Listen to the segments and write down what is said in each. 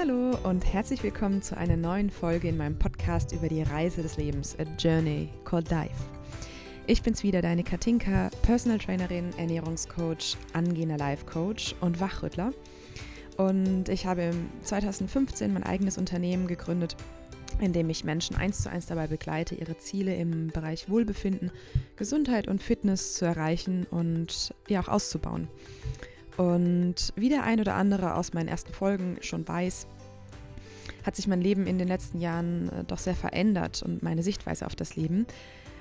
Hallo und herzlich willkommen zu einer neuen Folge in meinem Podcast über die Reise des Lebens, A Journey Called Dive. Ich bin's wieder, deine Katinka, Personal Trainerin, Ernährungscoach, angehender Life Coach und Wachrüttler. Und ich habe 2015 mein eigenes Unternehmen gegründet, in dem ich Menschen eins zu eins dabei begleite, ihre Ziele im Bereich Wohlbefinden, Gesundheit und Fitness zu erreichen und ja auch auszubauen. Und wie der ein oder andere aus meinen ersten Folgen schon weiß, hat sich mein Leben in den letzten Jahren äh, doch sehr verändert und meine Sichtweise auf das Leben.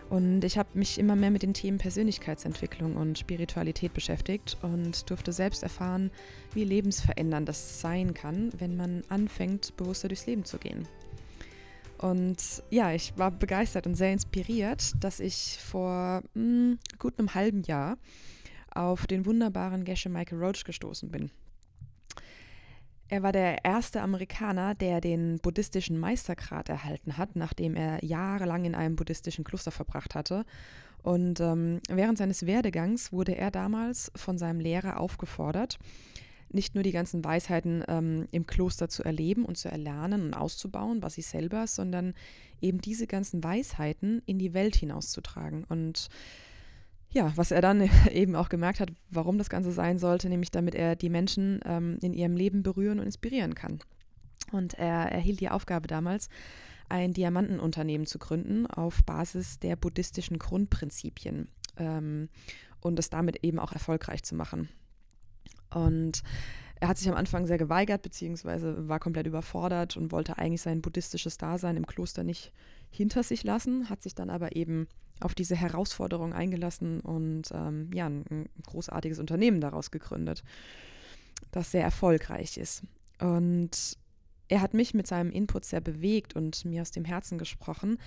Und ich habe mich immer mehr mit den Themen Persönlichkeitsentwicklung und Spiritualität beschäftigt und durfte selbst erfahren, wie lebensverändernd das sein kann, wenn man anfängt, bewusster durchs Leben zu gehen. Und ja, ich war begeistert und sehr inspiriert, dass ich vor mh, hm, gut einem halben Jahr auf den wunderbaren Gesche Michael Roach gestoßen bin. Er war der erste Amerikaner, der den buddhistischen Meistergrad erhalten hat, nachdem er jahrelang in einem buddhistischen Kloster verbracht hatte. Und ähm, während seines Werdegangs wurde er damals von seinem Lehrer aufgefordert, nicht nur die ganzen Weisheiten ähm, im Kloster zu erleben und zu erlernen und auszubauen, was sie selber, sondern eben diese ganzen Weisheiten in die Welt hinauszutragen. Und ja, was er dann eben auch gemerkt hat, warum das Ganze sein sollte, nämlich damit er die Menschen ähm, in ihrem Leben berühren und inspirieren kann. Und er erhielt die Aufgabe damals, ein Diamantenunternehmen zu gründen auf Basis der buddhistischen Grundprinzipien ähm, und es damit eben auch erfolgreich zu machen. Und er hat sich am Anfang sehr geweigert, beziehungsweise war komplett überfordert und wollte eigentlich sein buddhistisches Dasein im Kloster nicht hinter sich lassen, hat sich dann aber eben auf diese Herausforderung eingelassen und ähm, ja, ein, ein großartiges Unternehmen daraus gegründet, das sehr erfolgreich ist. Und er hat mich mit seinem Input sehr bewegt und mir aus dem Herzen gesprochen,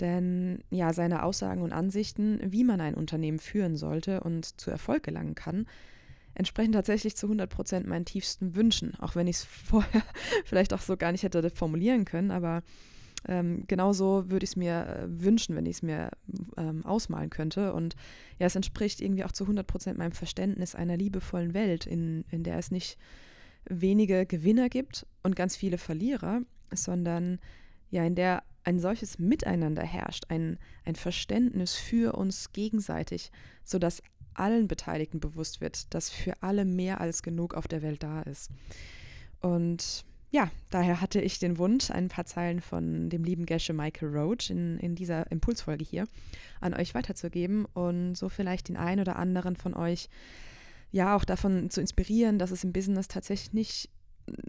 denn ja, seine Aussagen und Ansichten, wie man ein Unternehmen führen sollte und zu Erfolg gelangen kann, entsprechen tatsächlich zu 100 Prozent meinen tiefsten Wünschen, auch wenn ich es vorher vielleicht auch so gar nicht hätte formulieren können, aber ähm, genauso würde ich es mir äh, wünschen, wenn ich es mir ähm, ausmalen könnte. Und ja, es entspricht irgendwie auch zu 100 Prozent meinem Verständnis einer liebevollen Welt, in, in der es nicht wenige Gewinner gibt und ganz viele Verlierer, sondern ja, in der ein solches Miteinander herrscht, ein, ein Verständnis für uns gegenseitig, sodass allen Beteiligten bewusst wird, dass für alle mehr als genug auf der Welt da ist. Und ja, daher hatte ich den Wunsch, ein paar Zeilen von dem lieben Gesche Michael Roach in, in dieser Impulsfolge hier an euch weiterzugeben und so vielleicht den einen oder anderen von euch ja auch davon zu inspirieren, dass es im Business tatsächlich nicht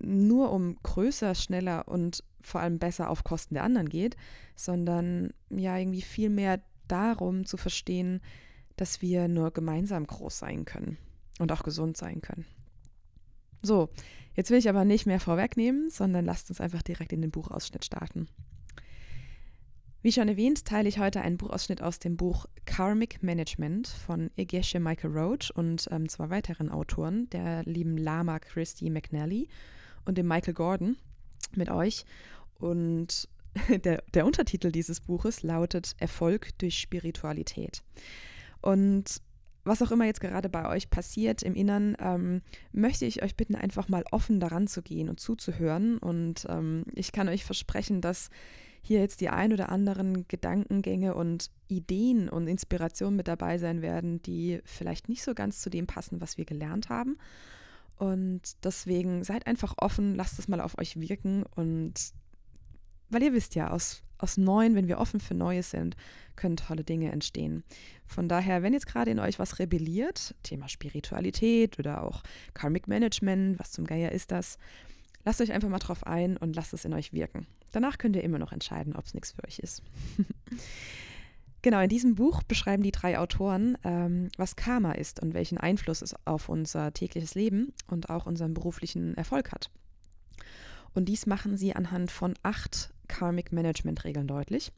nur um größer, schneller und vor allem besser auf Kosten der anderen geht, sondern ja irgendwie viel mehr darum zu verstehen, dass wir nur gemeinsam groß sein können und auch gesund sein können. So, jetzt will ich aber nicht mehr vorwegnehmen, sondern lasst uns einfach direkt in den Buchausschnitt starten. Wie schon erwähnt, teile ich heute einen Buchausschnitt aus dem Buch Karmic Management von Igeshe Michael Roach und ähm, zwei weiteren Autoren, der lieben Lama Christy McNally und dem Michael Gordon, mit euch. Und der, der Untertitel dieses Buches lautet Erfolg durch Spiritualität. Und was auch immer jetzt gerade bei euch passiert im Innern, ähm, möchte ich euch bitten, einfach mal offen daran zu gehen und zuzuhören. Und ähm, ich kann euch versprechen, dass hier jetzt die ein oder anderen Gedankengänge und Ideen und Inspirationen mit dabei sein werden, die vielleicht nicht so ganz zu dem passen, was wir gelernt haben. Und deswegen seid einfach offen, lasst es mal auf euch wirken und weil ihr wisst ja, aus, aus Neuen, wenn wir offen für Neues sind, können tolle Dinge entstehen. Von daher, wenn jetzt gerade in euch was rebelliert, Thema Spiritualität oder auch Karmic Management, was zum Geier ist das, lasst euch einfach mal drauf ein und lasst es in euch wirken. Danach könnt ihr immer noch entscheiden, ob es nichts für euch ist. genau, in diesem Buch beschreiben die drei Autoren, ähm, was Karma ist und welchen Einfluss es auf unser tägliches Leben und auch unseren beruflichen Erfolg hat. Und dies machen sie anhand von acht Karmic Management Regeln deutlich.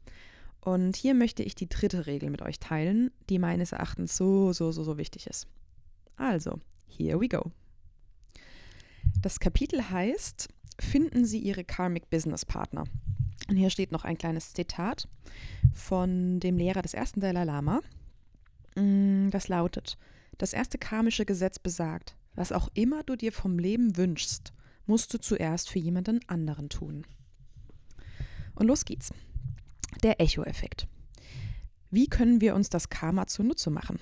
Und hier möchte ich die dritte Regel mit euch teilen, die meines Erachtens so, so, so, so wichtig ist. Also, here we go. Das Kapitel heißt, finden Sie Ihre Karmic Business Partner. Und hier steht noch ein kleines Zitat von dem Lehrer des ersten Dalai Lama. Mm, das lautet, das erste karmische Gesetz besagt, was auch immer du dir vom Leben wünschst, musst du zuerst für jemanden anderen tun. Und los geht's. Der Echo-Effekt. Wie können wir uns das Karma zunutze machen?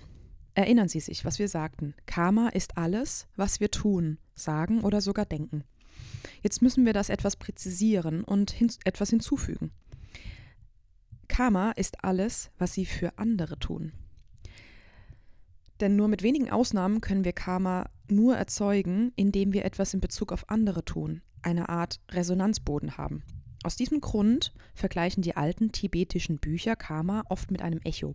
Erinnern Sie sich, was wir sagten. Karma ist alles, was wir tun, sagen oder sogar denken. Jetzt müssen wir das etwas präzisieren und hin etwas hinzufügen. Karma ist alles, was Sie für andere tun. Denn nur mit wenigen Ausnahmen können wir Karma nur erzeugen, indem wir etwas in Bezug auf andere tun, eine Art Resonanzboden haben. Aus diesem Grund vergleichen die alten tibetischen Bücher Karma oft mit einem Echo.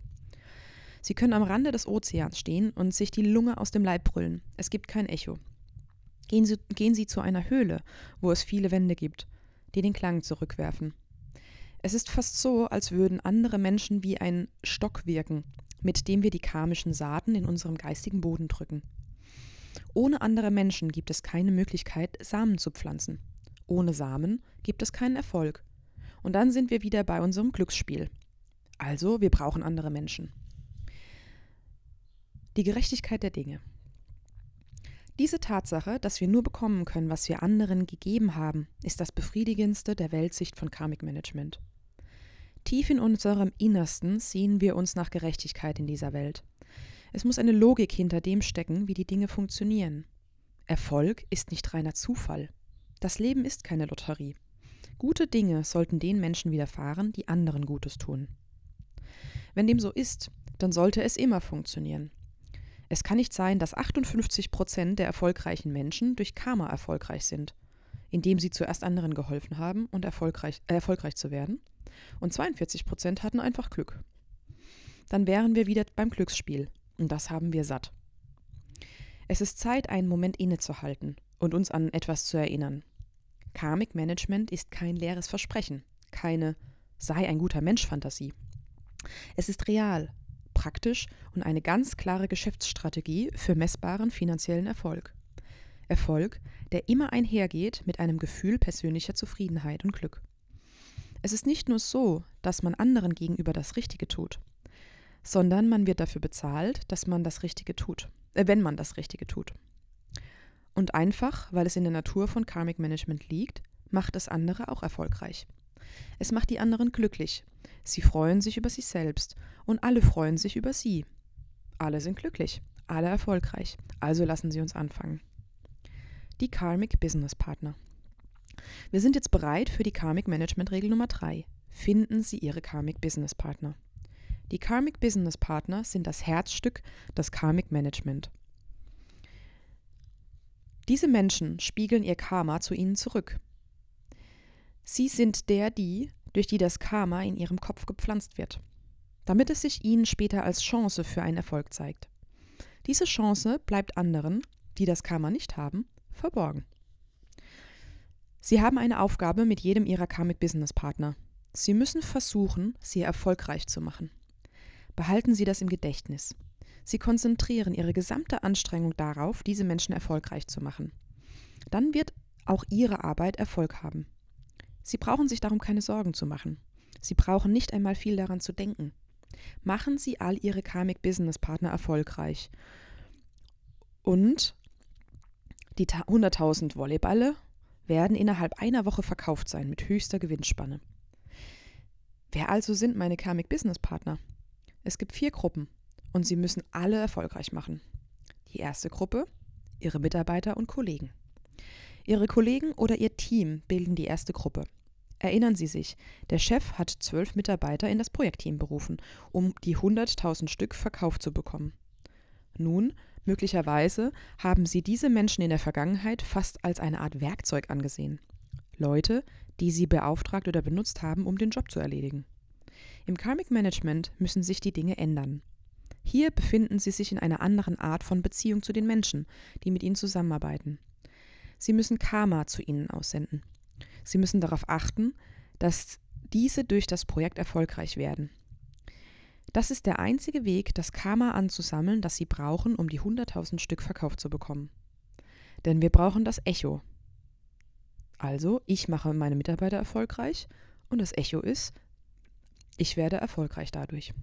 Sie können am Rande des Ozeans stehen und sich die Lunge aus dem Leib brüllen. Es gibt kein Echo. Gehen Sie, gehen Sie zu einer Höhle, wo es viele Wände gibt, die den Klang zurückwerfen. Es ist fast so, als würden andere Menschen wie ein Stock wirken, mit dem wir die karmischen Saaten in unserem geistigen Boden drücken. Ohne andere Menschen gibt es keine Möglichkeit, Samen zu pflanzen. Ohne Samen gibt es keinen Erfolg. Und dann sind wir wieder bei unserem Glücksspiel. Also, wir brauchen andere Menschen. Die Gerechtigkeit der Dinge. Diese Tatsache, dass wir nur bekommen können, was wir anderen gegeben haben, ist das befriedigendste der Weltsicht von Karmic Management. Tief in unserem Innersten sehen wir uns nach Gerechtigkeit in dieser Welt. Es muss eine Logik hinter dem stecken, wie die Dinge funktionieren. Erfolg ist nicht reiner Zufall. Das Leben ist keine Lotterie. Gute Dinge sollten den Menschen widerfahren, die anderen Gutes tun. Wenn dem so ist, dann sollte es immer funktionieren. Es kann nicht sein, dass 58 Prozent der erfolgreichen Menschen durch Karma erfolgreich sind, indem sie zuerst anderen geholfen haben und erfolgreich, äh, erfolgreich zu werden, und 42 Prozent hatten einfach Glück. Dann wären wir wieder beim Glücksspiel, und das haben wir satt. Es ist Zeit, einen Moment innezuhalten und uns an etwas zu erinnern. Karmic Management ist kein leeres Versprechen, keine sei ein guter Mensch Fantasie. Es ist real, praktisch und eine ganz klare Geschäftsstrategie für messbaren finanziellen Erfolg. Erfolg, der immer einhergeht mit einem Gefühl persönlicher Zufriedenheit und Glück. Es ist nicht nur so, dass man anderen gegenüber das Richtige tut, sondern man wird dafür bezahlt, dass man das Richtige tut, äh, wenn man das Richtige tut. Und einfach, weil es in der Natur von Karmic Management liegt, macht es andere auch erfolgreich. Es macht die anderen glücklich. Sie freuen sich über sich selbst und alle freuen sich über sie. Alle sind glücklich, alle erfolgreich. Also lassen Sie uns anfangen. Die Karmic Business Partner. Wir sind jetzt bereit für die Karmic Management Regel Nummer 3. Finden Sie Ihre Karmic Business Partner. Die Karmic Business Partner sind das Herzstück des Karmic Management. Diese Menschen spiegeln ihr Karma zu ihnen zurück. Sie sind der, die, durch die das Karma in ihrem Kopf gepflanzt wird, damit es sich ihnen später als Chance für einen Erfolg zeigt. Diese Chance bleibt anderen, die das Karma nicht haben, verborgen. Sie haben eine Aufgabe mit jedem ihrer Karmic Business Partner. Sie müssen versuchen, sie erfolgreich zu machen. Behalten Sie das im Gedächtnis. Sie konzentrieren ihre gesamte Anstrengung darauf, diese Menschen erfolgreich zu machen. Dann wird auch Ihre Arbeit Erfolg haben. Sie brauchen sich darum keine Sorgen zu machen. Sie brauchen nicht einmal viel daran zu denken. Machen Sie all Ihre Karmic Business Partner erfolgreich. Und die 100.000 Volleyballe werden innerhalb einer Woche verkauft sein mit höchster Gewinnspanne. Wer also sind meine Karmic Business Partner? Es gibt vier Gruppen und sie müssen alle erfolgreich machen. Die erste Gruppe, Ihre Mitarbeiter und Kollegen. Ihre Kollegen oder Ihr Team bilden die erste Gruppe. Erinnern Sie sich, der Chef hat zwölf Mitarbeiter in das Projektteam berufen, um die 100.000 Stück verkauft zu bekommen. Nun, möglicherweise haben Sie diese Menschen in der Vergangenheit fast als eine Art Werkzeug angesehen. Leute, die Sie beauftragt oder benutzt haben, um den Job zu erledigen. Im Karmic Management müssen sich die Dinge ändern. Hier befinden Sie sich in einer anderen Art von Beziehung zu den Menschen, die mit Ihnen zusammenarbeiten. Sie müssen Karma zu ihnen aussenden. Sie müssen darauf achten, dass diese durch das Projekt erfolgreich werden. Das ist der einzige Weg, das Karma anzusammeln, das Sie brauchen, um die 100.000 Stück verkauft zu bekommen. Denn wir brauchen das Echo. Also, ich mache meine Mitarbeiter erfolgreich und das Echo ist, ich werde erfolgreich dadurch.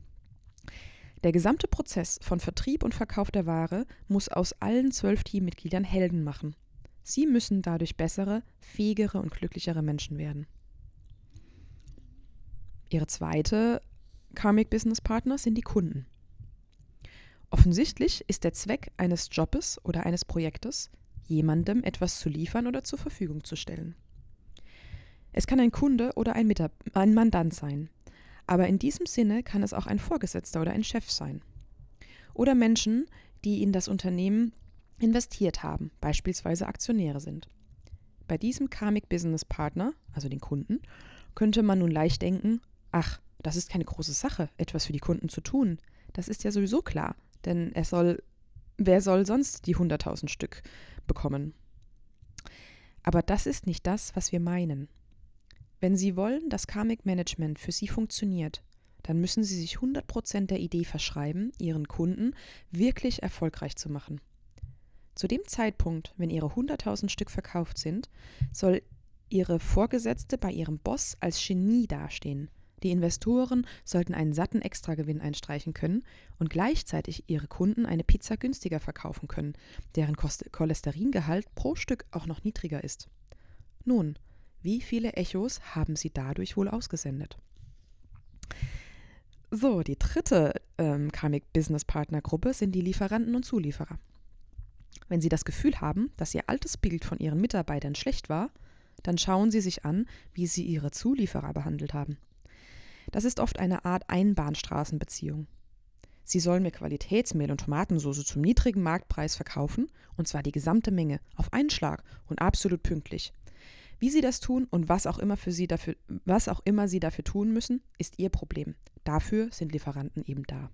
Der gesamte Prozess von Vertrieb und Verkauf der Ware muss aus allen zwölf Teammitgliedern Helden machen. Sie müssen dadurch bessere, fähigere und glücklichere Menschen werden. Ihre zweite Karmic Business Partner sind die Kunden. Offensichtlich ist der Zweck eines Jobes oder eines Projektes, jemandem etwas zu liefern oder zur Verfügung zu stellen. Es kann ein Kunde oder ein, Mitab ein Mandant sein, aber in diesem Sinne kann es auch ein Vorgesetzter oder ein Chef sein. Oder Menschen, die in das Unternehmen investiert haben, beispielsweise Aktionäre sind. Bei diesem Karmic Business Partner, also den Kunden, könnte man nun leicht denken, ach, das ist keine große Sache, etwas für die Kunden zu tun. Das ist ja sowieso klar, denn er soll, wer soll sonst die 100.000 Stück bekommen? Aber das ist nicht das, was wir meinen. Wenn Sie wollen, dass Karmic Management für Sie funktioniert, dann müssen Sie sich 100% der Idee verschreiben, Ihren Kunden wirklich erfolgreich zu machen. Zu dem Zeitpunkt, wenn Ihre 100.000 Stück verkauft sind, soll Ihre Vorgesetzte bei Ihrem Boss als Genie dastehen. Die Investoren sollten einen satten Extragewinn einstreichen können und gleichzeitig ihre Kunden eine Pizza günstiger verkaufen können, deren Cholesteringehalt pro Stück auch noch niedriger ist. Nun, wie viele Echos haben Sie dadurch wohl ausgesendet? So, die dritte ähm, Karmic Business Partner Gruppe sind die Lieferanten und Zulieferer. Wenn Sie das Gefühl haben, dass Ihr altes Bild von Ihren Mitarbeitern schlecht war, dann schauen Sie sich an, wie Sie Ihre Zulieferer behandelt haben. Das ist oft eine Art Einbahnstraßenbeziehung. Sie sollen mir Qualitätsmehl und Tomatensauce zum niedrigen Marktpreis verkaufen, und zwar die gesamte Menge, auf einen Schlag und absolut pünktlich. Wie sie das tun und was auch immer für sie dafür, was auch immer sie dafür tun müssen, ist ihr Problem. Dafür sind Lieferanten eben da.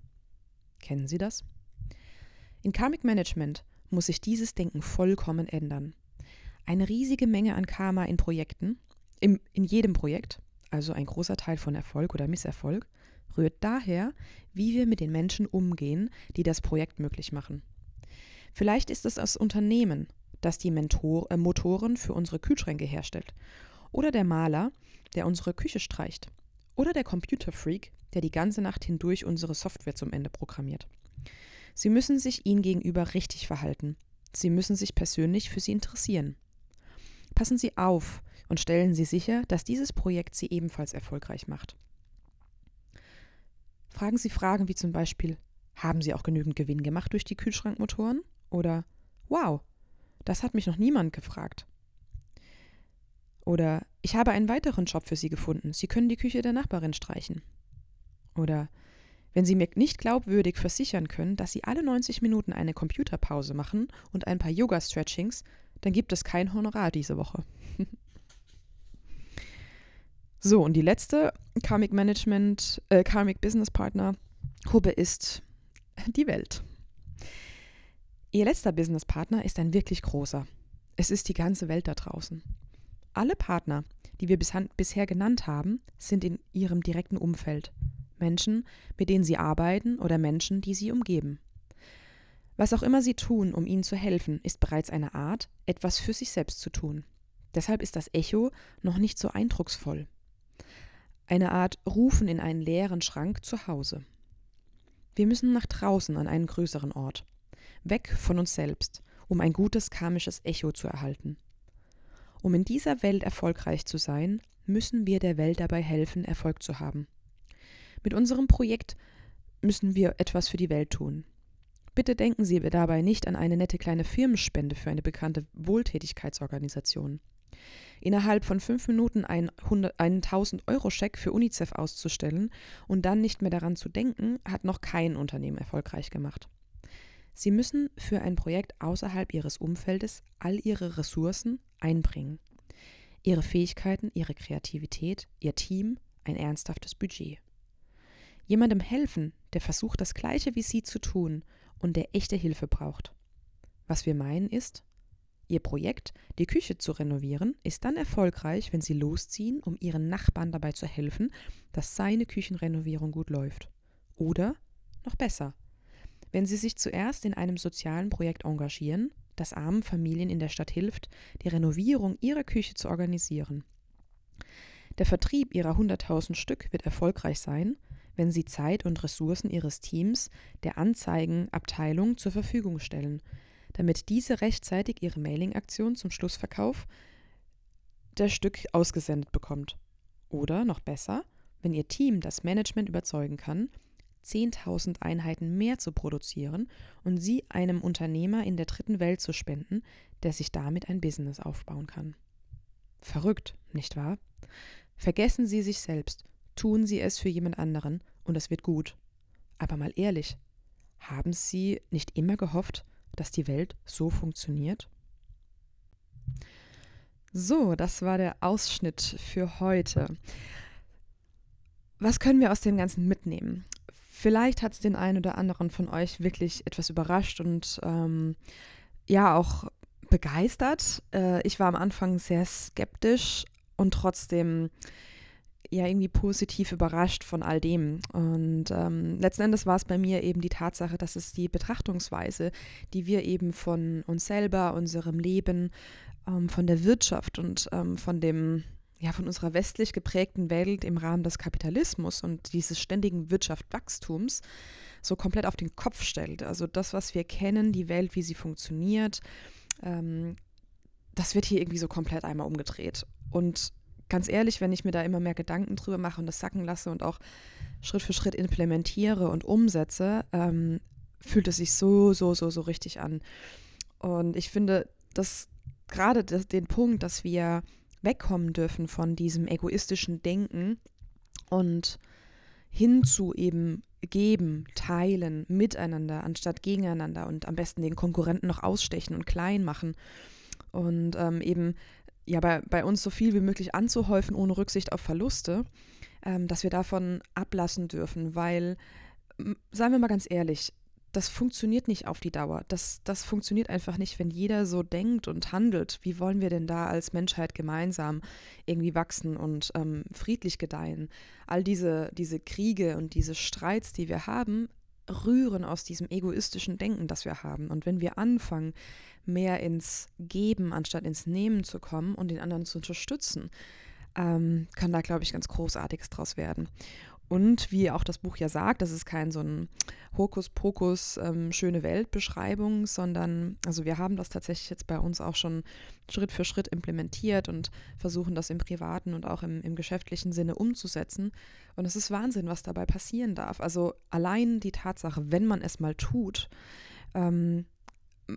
Kennen Sie das? In Karmic Management muss sich dieses Denken vollkommen ändern. Eine riesige Menge an Karma in Projekten, im, in jedem Projekt, also ein großer Teil von Erfolg oder Misserfolg, rührt daher, wie wir mit den Menschen umgehen, die das Projekt möglich machen. Vielleicht ist es das Unternehmen, das die Mentor äh, Motoren für unsere Kühlschränke herstellt. Oder der Maler, der unsere Küche streicht. Oder der Computerfreak, der die ganze Nacht hindurch unsere Software zum Ende programmiert. Sie müssen sich ihnen gegenüber richtig verhalten. Sie müssen sich persönlich für sie interessieren. Passen Sie auf und stellen Sie sicher, dass dieses Projekt Sie ebenfalls erfolgreich macht. Fragen Sie Fragen wie zum Beispiel, haben Sie auch genügend Gewinn gemacht durch die Kühlschrankmotoren? Oder, wow, das hat mich noch niemand gefragt. Oder ich habe einen weiteren Job für Sie gefunden. Sie können die Küche der Nachbarin streichen. Oder wenn Sie mir nicht glaubwürdig versichern können, dass Sie alle 90 Minuten eine Computerpause machen und ein paar Yoga-Stretchings, dann gibt es kein Honorar diese Woche. so, und die letzte Karmic Management, äh, Karmic Business Partner Gruppe ist die Welt. Ihr letzter Businesspartner ist ein wirklich großer. Es ist die ganze Welt da draußen. Alle Partner, die wir bisher genannt haben, sind in ihrem direkten Umfeld. Menschen, mit denen sie arbeiten oder Menschen, die sie umgeben. Was auch immer sie tun, um ihnen zu helfen, ist bereits eine Art, etwas für sich selbst zu tun. Deshalb ist das Echo noch nicht so eindrucksvoll. Eine Art Rufen in einen leeren Schrank zu Hause. Wir müssen nach draußen an einen größeren Ort weg von uns selbst, um ein gutes karmisches Echo zu erhalten. Um in dieser Welt erfolgreich zu sein, müssen wir der Welt dabei helfen, Erfolg zu haben. Mit unserem Projekt müssen wir etwas für die Welt tun. Bitte denken Sie dabei nicht an eine nette kleine Firmenspende für eine bekannte Wohltätigkeitsorganisation. Innerhalb von fünf Minuten einen, 1000-Euro-Scheck für UNICEF auszustellen und dann nicht mehr daran zu denken, hat noch kein Unternehmen erfolgreich gemacht. Sie müssen für ein Projekt außerhalb Ihres Umfeldes all Ihre Ressourcen einbringen. Ihre Fähigkeiten, Ihre Kreativität, Ihr Team, ein ernsthaftes Budget. Jemandem helfen, der versucht, das Gleiche wie Sie zu tun und der echte Hilfe braucht. Was wir meinen ist, Ihr Projekt, die Küche zu renovieren, ist dann erfolgreich, wenn Sie losziehen, um Ihren Nachbarn dabei zu helfen, dass seine Küchenrenovierung gut läuft. Oder, noch besser, wenn Sie sich zuerst in einem sozialen Projekt engagieren, das armen Familien in der Stadt hilft, die Renovierung ihrer Küche zu organisieren. Der Vertrieb ihrer 100.000 Stück wird erfolgreich sein, wenn Sie Zeit und Ressourcen Ihres Teams der Anzeigenabteilung zur Verfügung stellen, damit diese rechtzeitig ihre Mailing-Aktion zum Schlussverkauf der Stück ausgesendet bekommt. Oder noch besser, wenn Ihr Team das Management überzeugen kann, 10.000 Einheiten mehr zu produzieren und sie einem Unternehmer in der dritten Welt zu spenden, der sich damit ein Business aufbauen kann. Verrückt, nicht wahr? Vergessen Sie sich selbst, tun Sie es für jemand anderen und es wird gut. Aber mal ehrlich, haben Sie nicht immer gehofft, dass die Welt so funktioniert? So, das war der Ausschnitt für heute. Was können wir aus dem Ganzen mitnehmen? Vielleicht hat es den einen oder anderen von euch wirklich etwas überrascht und ähm, ja auch begeistert. Äh, ich war am Anfang sehr skeptisch und trotzdem ja irgendwie positiv überrascht von all dem. Und ähm, letzten Endes war es bei mir eben die Tatsache, dass es die Betrachtungsweise, die wir eben von uns selber, unserem Leben, ähm, von der Wirtschaft und ähm, von dem ja, von unserer westlich geprägten Welt im Rahmen des Kapitalismus und dieses ständigen Wirtschaftswachstums so komplett auf den Kopf stellt. Also das, was wir kennen, die Welt, wie sie funktioniert, ähm, das wird hier irgendwie so komplett einmal umgedreht. Und ganz ehrlich, wenn ich mir da immer mehr Gedanken drüber mache und das sacken lasse und auch Schritt für Schritt implementiere und umsetze, ähm, fühlt es sich so, so, so, so richtig an. Und ich finde, dass gerade den Punkt, dass wir wegkommen dürfen von diesem egoistischen Denken und hin zu eben geben, teilen, miteinander, anstatt gegeneinander und am besten den Konkurrenten noch ausstechen und klein machen. Und ähm, eben ja bei, bei uns so viel wie möglich anzuhäufen, ohne Rücksicht auf Verluste, ähm, dass wir davon ablassen dürfen, weil, seien wir mal ganz ehrlich, das funktioniert nicht auf die Dauer. Das, das funktioniert einfach nicht, wenn jeder so denkt und handelt. Wie wollen wir denn da als Menschheit gemeinsam irgendwie wachsen und ähm, friedlich gedeihen? All diese, diese Kriege und diese Streits, die wir haben, rühren aus diesem egoistischen Denken, das wir haben. Und wenn wir anfangen, mehr ins Geben anstatt ins Nehmen zu kommen und den anderen zu unterstützen, ähm, kann da, glaube ich, ganz Großartiges draus werden. Und wie auch das Buch ja sagt, das ist kein so ein Hokuspokus, ähm, schöne Weltbeschreibung, sondern, also wir haben das tatsächlich jetzt bei uns auch schon Schritt für Schritt implementiert und versuchen das im privaten und auch im, im geschäftlichen Sinne umzusetzen. Und es ist Wahnsinn, was dabei passieren darf. Also allein die Tatsache, wenn man es mal tut, ähm,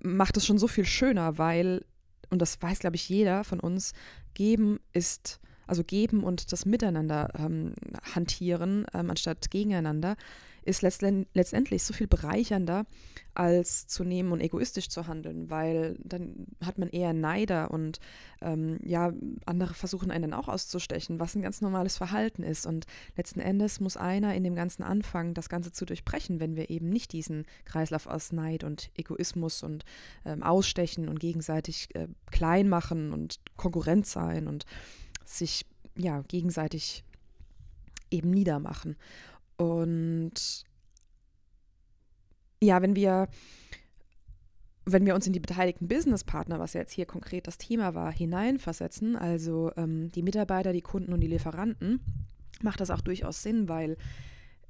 macht es schon so viel schöner, weil, und das weiß, glaube ich, jeder von uns, geben ist also geben und das Miteinander ähm, hantieren, ähm, anstatt gegeneinander, ist letztendlich so viel bereichernder, als zu nehmen und egoistisch zu handeln, weil dann hat man eher Neider und ähm, ja, andere versuchen einen dann auch auszustechen, was ein ganz normales Verhalten ist. Und letzten Endes muss einer in dem Ganzen anfangen, das Ganze zu durchbrechen, wenn wir eben nicht diesen Kreislauf aus Neid und Egoismus und ähm, Ausstechen und gegenseitig äh, klein machen und Konkurrent sein und sich ja gegenseitig eben niedermachen. Und ja, wenn wir wenn wir uns in die beteiligten Businesspartner, was ja jetzt hier konkret das Thema war, hineinversetzen, also ähm, die Mitarbeiter, die Kunden und die Lieferanten, macht das auch durchaus Sinn, weil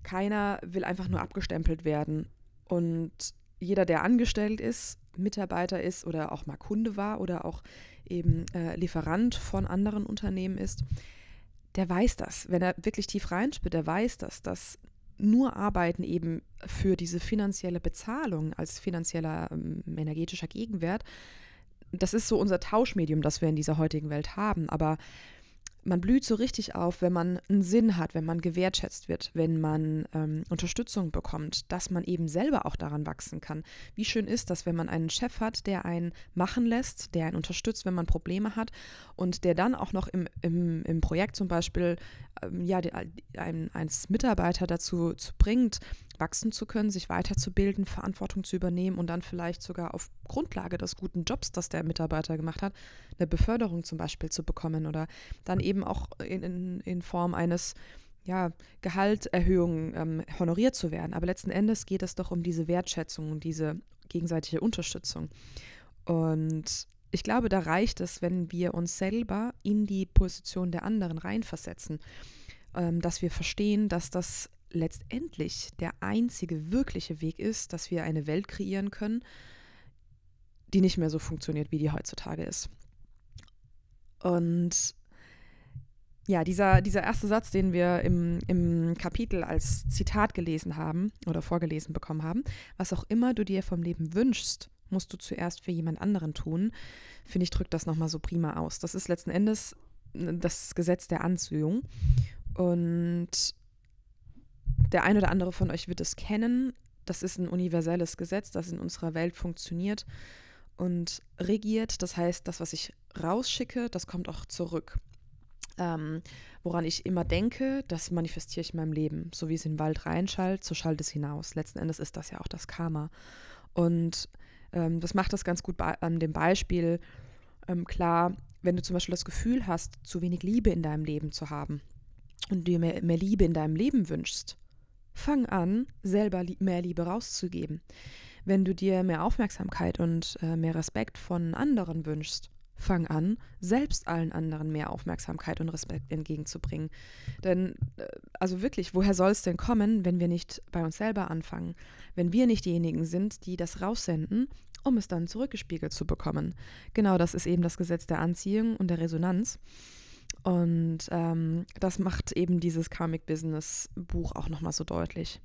keiner will einfach nur abgestempelt werden. Und jeder, der angestellt ist, Mitarbeiter ist oder auch mal Kunde war oder auch eben äh, Lieferant von anderen Unternehmen ist, der weiß das. Wenn er wirklich tief reinspürt, der weiß das, dass nur Arbeiten eben für diese finanzielle Bezahlung als finanzieller ähm, energetischer Gegenwert, das ist so unser Tauschmedium, das wir in dieser heutigen Welt haben. Aber man blüht so richtig auf, wenn man einen Sinn hat, wenn man gewertschätzt wird, wenn man ähm, Unterstützung bekommt, dass man eben selber auch daran wachsen kann. Wie schön ist das, wenn man einen Chef hat, der einen machen lässt, der einen unterstützt, wenn man Probleme hat und der dann auch noch im, im, im Projekt zum Beispiel ähm, ja, einen, eines Mitarbeiter dazu bringt, wachsen zu können, sich weiterzubilden, Verantwortung zu übernehmen und dann vielleicht sogar auf Grundlage des guten Jobs, das der Mitarbeiter gemacht hat, eine Beförderung zum Beispiel zu bekommen oder dann eben auch in, in, in Form eines ja, Gehalterhöhungen ähm, honoriert zu werden. Aber letzten Endes geht es doch um diese Wertschätzung und diese gegenseitige Unterstützung. Und ich glaube, da reicht es, wenn wir uns selber in die Position der anderen reinversetzen, ähm, dass wir verstehen, dass das letztendlich der einzige wirkliche Weg ist, dass wir eine Welt kreieren können, die nicht mehr so funktioniert, wie die heutzutage ist. Und ja, dieser, dieser erste Satz, den wir im, im Kapitel als Zitat gelesen haben oder vorgelesen bekommen haben, was auch immer du dir vom Leben wünschst, musst du zuerst für jemand anderen tun, finde ich, drückt das nochmal so prima aus. Das ist letzten Endes äh, das Gesetz der Anziehung. Und der ein oder andere von euch wird es kennen. Das ist ein universelles Gesetz, das in unserer Welt funktioniert und regiert. Das heißt, das, was ich rausschicke, das kommt auch zurück ähm, woran ich immer denke, das manifestiere ich in meinem Leben. So wie es in den Wald reinschallt, so schallt es hinaus. Letzten Endes ist das ja auch das Karma. Und ähm, das macht das ganz gut an dem Beispiel ähm, klar, wenn du zum Beispiel das Gefühl hast, zu wenig Liebe in deinem Leben zu haben und dir mehr, mehr Liebe in deinem Leben wünschst, fang an, selber mehr Liebe rauszugeben. Wenn du dir mehr Aufmerksamkeit und äh, mehr Respekt von anderen wünschst, fang an, selbst allen anderen mehr Aufmerksamkeit und Respekt entgegenzubringen. Denn, äh, also wirklich, woher soll es denn kommen, wenn wir nicht bei uns selber anfangen? Wenn wir nicht diejenigen sind, die das raussenden, um es dann zurückgespiegelt zu bekommen. Genau das ist eben das Gesetz der Anziehung und der Resonanz. Und ähm, das macht eben dieses Karmic Business Buch auch nochmal so deutlich.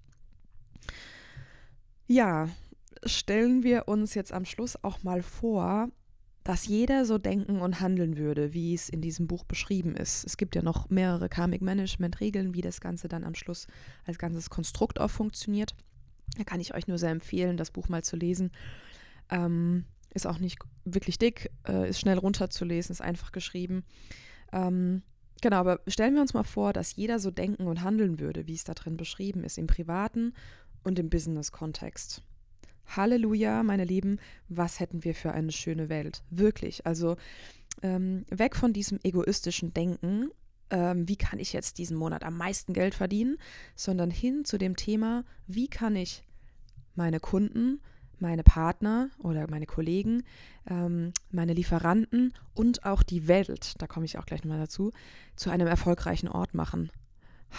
Ja, stellen wir uns jetzt am Schluss auch mal vor, dass jeder so denken und handeln würde, wie es in diesem Buch beschrieben ist. Es gibt ja noch mehrere Karmic Management Regeln, wie das Ganze dann am Schluss als ganzes Konstrukt auch funktioniert. Da kann ich euch nur sehr empfehlen, das Buch mal zu lesen. Ähm, ist auch nicht wirklich dick, äh, ist schnell runterzulesen, ist einfach geschrieben. Ähm, genau, aber stellen wir uns mal vor, dass jeder so denken und handeln würde, wie es da drin beschrieben ist, im privaten und im Business-Kontext. Halleluja, meine Lieben, was hätten wir für eine schöne Welt. Wirklich. Also ähm, weg von diesem egoistischen Denken, ähm, wie kann ich jetzt diesen Monat am meisten Geld verdienen, sondern hin zu dem Thema, wie kann ich meine Kunden, meine Partner oder meine Kollegen, ähm, meine Lieferanten und auch die Welt, da komme ich auch gleich nochmal dazu, zu einem erfolgreichen Ort machen.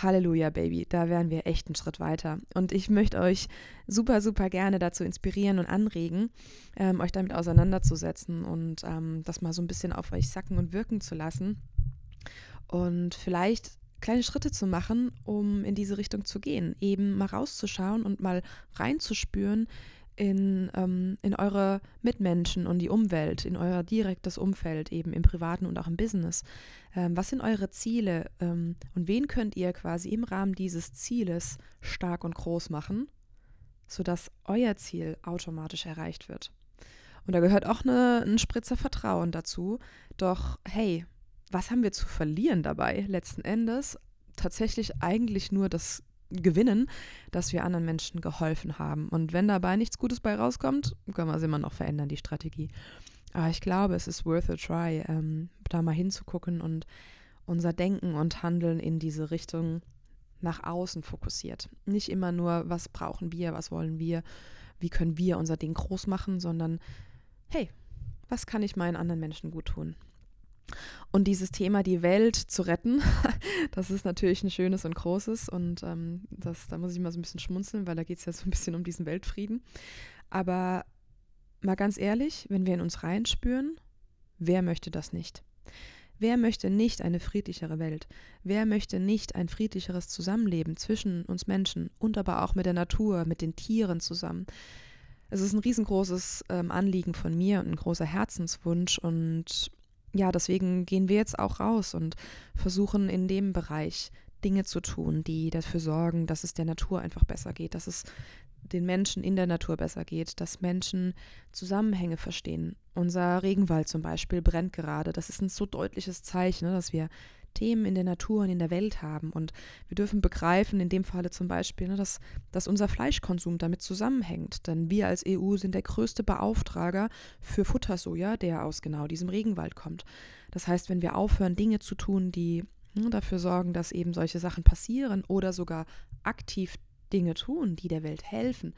Halleluja, Baby, da wären wir echt einen Schritt weiter. Und ich möchte euch super, super gerne dazu inspirieren und anregen, ähm, euch damit auseinanderzusetzen und ähm, das mal so ein bisschen auf euch sacken und wirken zu lassen. Und vielleicht kleine Schritte zu machen, um in diese Richtung zu gehen. Eben mal rauszuschauen und mal reinzuspüren, in, ähm, in eure Mitmenschen und die Umwelt, in euer direktes Umfeld, eben im privaten und auch im Business. Ähm, was sind eure Ziele ähm, und wen könnt ihr quasi im Rahmen dieses Zieles stark und groß machen, sodass euer Ziel automatisch erreicht wird? Und da gehört auch eine, ein Spritzer Vertrauen dazu. Doch hey, was haben wir zu verlieren dabei letzten Endes? Tatsächlich eigentlich nur das gewinnen, dass wir anderen Menschen geholfen haben. Und wenn dabei nichts Gutes bei rauskommt, können wir es immer noch verändern, die Strategie. Aber ich glaube, es ist worth a try, ähm, da mal hinzugucken und unser Denken und Handeln in diese Richtung nach außen fokussiert. Nicht immer nur, was brauchen wir, was wollen wir, wie können wir unser Ding groß machen, sondern hey, was kann ich meinen anderen Menschen gut tun? Und dieses Thema, die Welt zu retten, das ist natürlich ein schönes und großes. Und ähm, das, da muss ich mal so ein bisschen schmunzeln, weil da geht es ja so ein bisschen um diesen Weltfrieden. Aber mal ganz ehrlich, wenn wir in uns reinspüren, wer möchte das nicht? Wer möchte nicht eine friedlichere Welt? Wer möchte nicht ein friedlicheres Zusammenleben zwischen uns Menschen und aber auch mit der Natur, mit den Tieren zusammen? Es ist ein riesengroßes ähm, Anliegen von mir und ein großer Herzenswunsch und ja, deswegen gehen wir jetzt auch raus und versuchen in dem Bereich Dinge zu tun, die dafür sorgen, dass es der Natur einfach besser geht, dass es den Menschen in der Natur besser geht, dass Menschen Zusammenhänge verstehen. Unser Regenwald zum Beispiel brennt gerade. Das ist ein so deutliches Zeichen, ne, dass wir Themen in der Natur und in der Welt haben. Und wir dürfen begreifen, in dem Falle zum Beispiel, ne, dass, dass unser Fleischkonsum damit zusammenhängt. Denn wir als EU sind der größte Beauftrager für Futtersoja, der aus genau diesem Regenwald kommt. Das heißt, wenn wir aufhören, Dinge zu tun, die ne, dafür sorgen, dass eben solche Sachen passieren oder sogar aktiv Dinge tun, die der Welt helfen,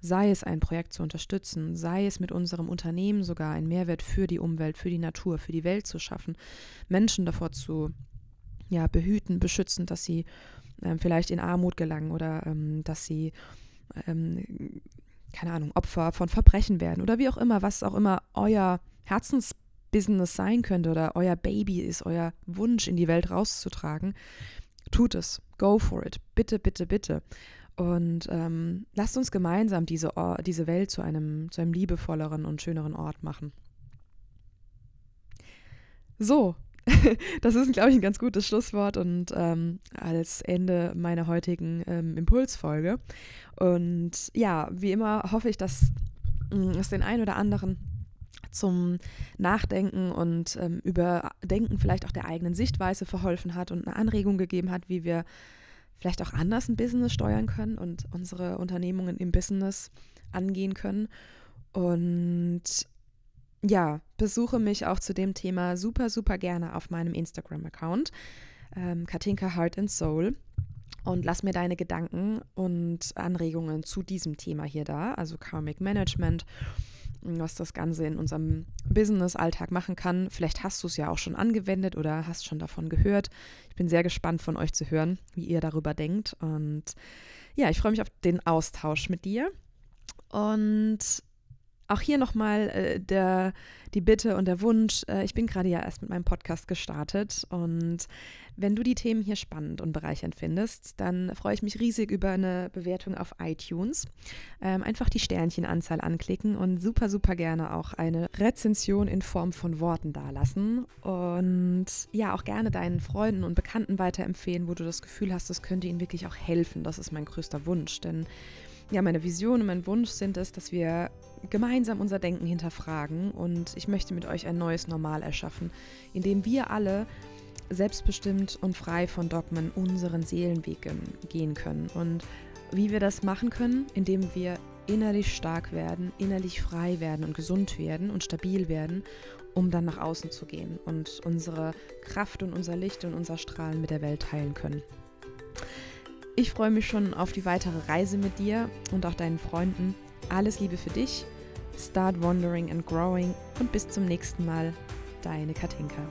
sei es ein Projekt zu unterstützen, sei es mit unserem Unternehmen sogar einen Mehrwert für die Umwelt, für die Natur, für die Welt zu schaffen, Menschen davor zu ja, behüten, beschützen, dass sie ähm, vielleicht in Armut gelangen oder ähm, dass sie ähm, keine Ahnung, Opfer von Verbrechen werden oder wie auch immer, was auch immer euer Herzensbusiness sein könnte oder euer Baby ist, euer Wunsch in die Welt rauszutragen, tut es. Go for it. Bitte, bitte, bitte. Und ähm, lasst uns gemeinsam diese, diese Welt zu einem, zu einem liebevolleren und schöneren Ort machen. So, das ist, glaube ich, ein ganz gutes Schlusswort und ähm, als Ende meiner heutigen ähm, Impulsfolge. Und ja, wie immer hoffe ich, dass mm, es den einen oder anderen zum Nachdenken und ähm, Überdenken vielleicht auch der eigenen Sichtweise verholfen hat und eine Anregung gegeben hat, wie wir vielleicht auch anders ein Business steuern können und unsere Unternehmungen im Business angehen können. Und ja, besuche mich auch zu dem Thema super, super gerne auf meinem Instagram-Account, ähm, Katinka Heart and Soul. Und lass mir deine Gedanken und Anregungen zu diesem Thema hier da, also Karmic Management, was das Ganze in unserem Business-Alltag machen kann. Vielleicht hast du es ja auch schon angewendet oder hast schon davon gehört. Ich bin sehr gespannt von euch zu hören, wie ihr darüber denkt. Und ja, ich freue mich auf den Austausch mit dir. Und auch hier nochmal äh, der, die Bitte und der Wunsch. Äh, ich bin gerade ja erst mit meinem Podcast gestartet und wenn du die Themen hier spannend und bereichernd findest, dann freue ich mich riesig über eine Bewertung auf iTunes. Ähm, einfach die Sternchenanzahl anklicken und super, super gerne auch eine Rezension in Form von Worten dalassen. Und ja, auch gerne deinen Freunden und Bekannten weiterempfehlen, wo du das Gefühl hast, das könnte ihnen wirklich auch helfen. Das ist mein größter Wunsch, denn ja, meine Vision und mein Wunsch sind es, dass wir gemeinsam unser Denken hinterfragen und ich möchte mit euch ein neues Normal erschaffen, in dem wir alle selbstbestimmt und frei von Dogmen unseren Seelenweg gehen können. Und wie wir das machen können, indem wir innerlich stark werden, innerlich frei werden und gesund werden und stabil werden, um dann nach außen zu gehen und unsere Kraft und unser Licht und unser Strahlen mit der Welt teilen können. Ich freue mich schon auf die weitere Reise mit dir und auch deinen Freunden. Alles Liebe für dich. Start wandering and growing und bis zum nächsten Mal. Deine Katinka.